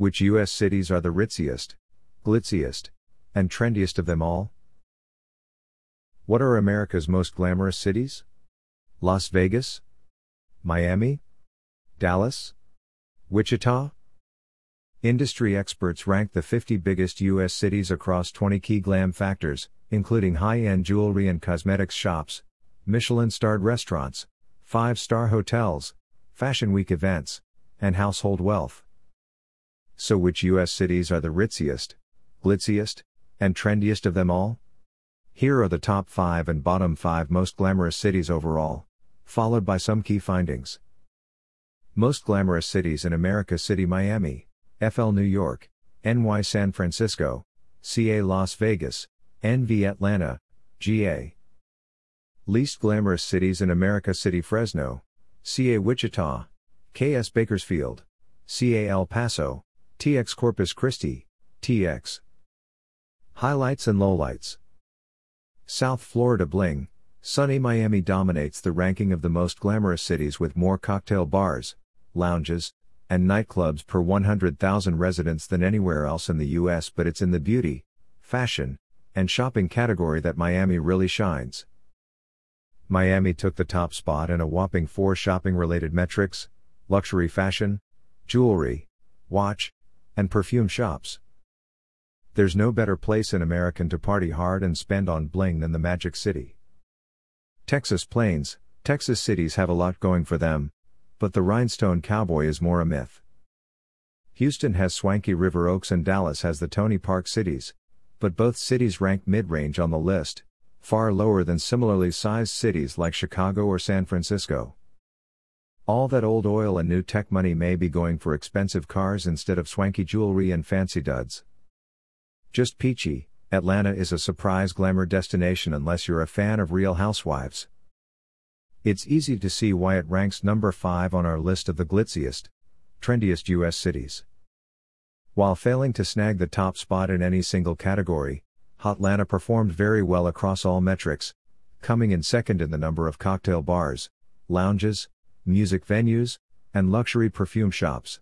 Which U.S. cities are the ritziest, glitziest, and trendiest of them all? What are America's most glamorous cities? Las Vegas? Miami? Dallas? Wichita? Industry experts rank the 50 biggest U.S. cities across 20 key glam factors, including high end jewelry and cosmetics shops, Michelin starred restaurants, five star hotels, Fashion Week events, and household wealth. So, which U.S. cities are the ritziest, glitziest, and trendiest of them all? Here are the top 5 and bottom 5 most glamorous cities overall, followed by some key findings. Most glamorous cities in America City Miami, FL New York, NY San Francisco, CA Las Vegas, NV Atlanta, GA. Least glamorous cities in America City Fresno, CA Wichita, KS Bakersfield, CA El Paso, TX Corpus Christi, TX. Highlights and lowlights. South Florida Bling, sunny Miami dominates the ranking of the most glamorous cities with more cocktail bars, lounges, and nightclubs per 100,000 residents than anywhere else in the US, but it's in the beauty, fashion, and shopping category that Miami really shines. Miami took the top spot in a whopping four shopping related metrics luxury fashion, jewelry, watch, and perfume shops. There's no better place in American to party hard and spend on bling than the Magic City. Texas Plains, Texas cities have a lot going for them, but the rhinestone cowboy is more a myth. Houston has swanky River Oaks and Dallas has the Tony Park cities, but both cities rank mid range on the list, far lower than similarly sized cities like Chicago or San Francisco. All that old oil and new tech money may be going for expensive cars instead of swanky jewelry and fancy duds. Just peachy, Atlanta is a surprise glamour destination unless you're a fan of Real Housewives. It's easy to see why it ranks number 5 on our list of the glitziest, trendiest US cities. While failing to snag the top spot in any single category, Hotlanta performed very well across all metrics, coming in second in the number of cocktail bars, lounges, music venues, and luxury perfume shops.